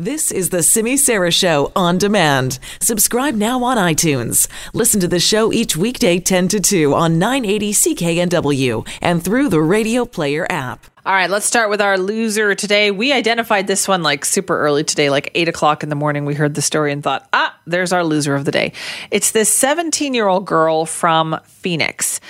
This is the Simi Sara Show on demand. Subscribe now on iTunes. Listen to the show each weekday 10 to 2 on 980 CKNW and through the Radio Player app. All right, let's start with our loser today. We identified this one like super early today, like eight o'clock in the morning. We heard the story and thought, ah, there's our loser of the day. It's this 17 year old girl from Phoenix.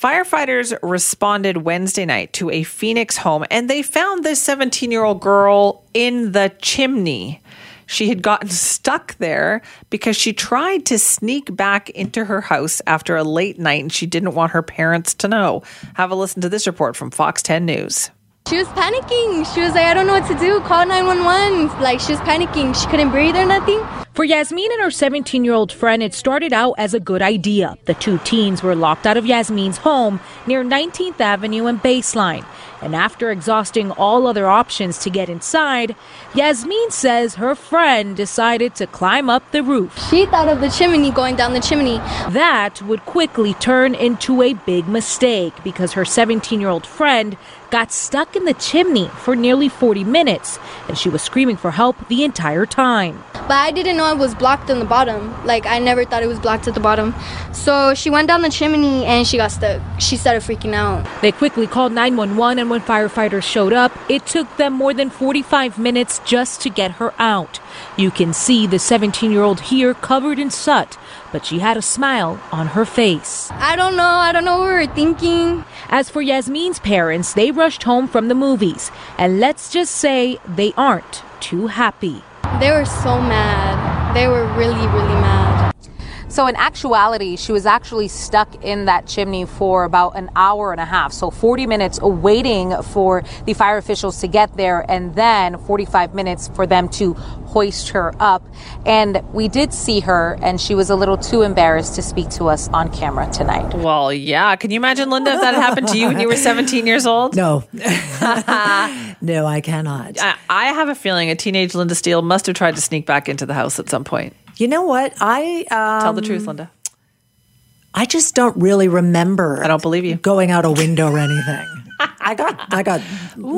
Firefighters responded Wednesday night to a Phoenix home and they found this 17 year old girl in the chimney. She had gotten stuck there because she tried to sneak back into her house after a late night and she didn't want her parents to know. Have a listen to this report from Fox 10 News. She was panicking. She was like, I don't know what to do. Call 911. Like, she was panicking. She couldn't breathe or nothing. For Yasmin and her 17 year old friend, it started out as a good idea. The two teens were locked out of Yasmin's home near 19th Avenue and Baseline. And after exhausting all other options to get inside, Yasmin says her friend decided to climb up the roof. She thought of the chimney going down the chimney. That would quickly turn into a big mistake because her 17 year old friend got stuck in the chimney for nearly 40 minutes and she was screaming for help the entire time. But I didn't know was blocked in the bottom. Like, I never thought it was blocked at the bottom. So she went down the chimney and she got stuck. She started freaking out. They quickly called 911 and when firefighters showed up, it took them more than 45 minutes just to get her out. You can see the 17 year old here covered in soot, but she had a smile on her face. I don't know. I don't know what we were thinking. As for Yasmin's parents, they rushed home from the movies, and let's just say they aren't too happy. They were so mad. They were really, really mad. So, in actuality, she was actually stuck in that chimney for about an hour and a half. So, 40 minutes waiting for the fire officials to get there, and then 45 minutes for them to hoist her up. And we did see her, and she was a little too embarrassed to speak to us on camera tonight. Well, yeah. Can you imagine, Linda, if that had happened to you when you were 17 years old? No. no, I cannot. I, I have a feeling a teenage Linda Steele must have tried to sneak back into the house at some point. You know what? I um, Tell the truth, Linda. I just don't really remember. I don't believe you. Going out a window or anything. I got I got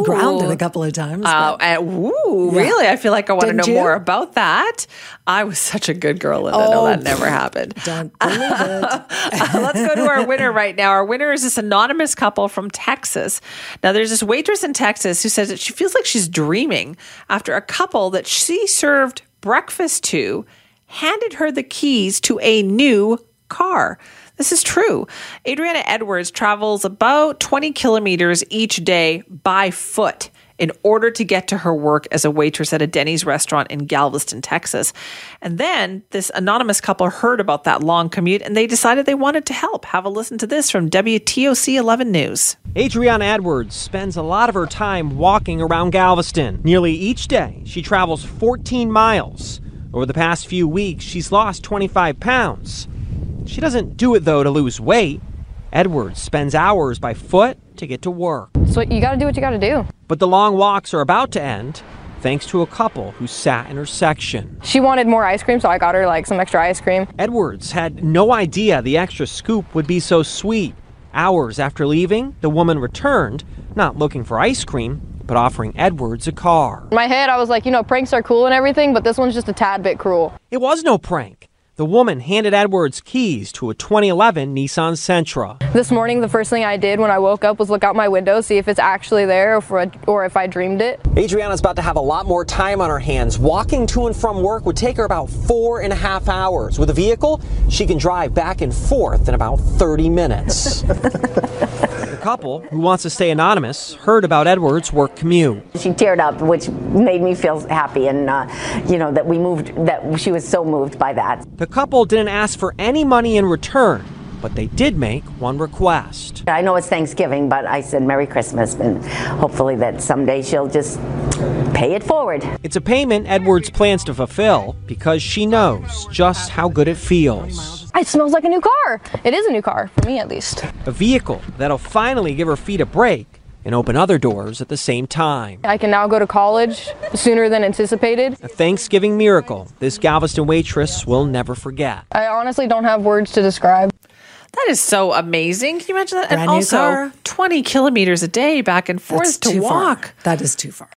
grounded a couple of times. Uh, ooh, Yeah. really? I feel like I want to Didn't know you? more about that. I was such a good girl, Linda. no, Oh, that never happened. don't believe it. Let's go to our winner right now. Our winner is this anonymous couple from Texas. Now, there's this waitress in Texas who says that she feels like she's dreaming after a couple that she served breakfast to handed her the keys to a new car. This is true. Adriana Edwards travels about 20 kilometers each day by foot in order to get to her work as a waitress at a Denny's restaurant in Galveston, Texas. And then this anonymous couple heard about that long commute and they decided they wanted to help. Have a listen to this from WTOC 11 News. Adriana Edwards spends a lot of her time walking around Galveston. Nearly each day, she travels 14 miles. Over the past few weeks, she's lost 25 pounds. She doesn't do it, though, to lose weight. Edwards spends hours by foot to get to work. So you got to do what you got to do. But the long walks are about to end thanks to a couple who sat in her section. She wanted more ice cream, so I got her like some extra ice cream. Edwards had no idea the extra scoop would be so sweet. Hours after leaving, the woman returned, not looking for ice cream, but offering Edwards a car. In my head, I was like, you know, pranks are cool and everything, but this one's just a tad bit cruel. It was no prank. The woman handed Edwards keys to a 2011 Nissan Sentra. This morning, the first thing I did when I woke up was look out my window, see if it's actually there or if, I- or if I dreamed it. Adriana's about to have a lot more time on her hands. Walking to and from work would take her about four and a half hours. With a vehicle, she can drive back and forth in about 30 minutes. Couple, who wants to stay anonymous, heard about Edwards' work commute. She teared up, which made me feel happy, and uh, you know that we moved. That she was so moved by that. The couple didn't ask for any money in return, but they did make one request. I know it's Thanksgiving, but I said Merry Christmas, and hopefully that someday she'll just pay it forward. It's a payment Edwards plans to fulfill because she knows just how good it feels. It smells like a new car. It is a new car, for me at least. A vehicle that'll finally give her feet a break and open other doors at the same time. I can now go to college sooner than anticipated. A Thanksgiving miracle this Galveston waitress will never forget. I honestly don't have words to describe. That is so amazing. Can you imagine that? Brand and also car. 20 kilometers a day back and forth That's to too walk. far. That is too far.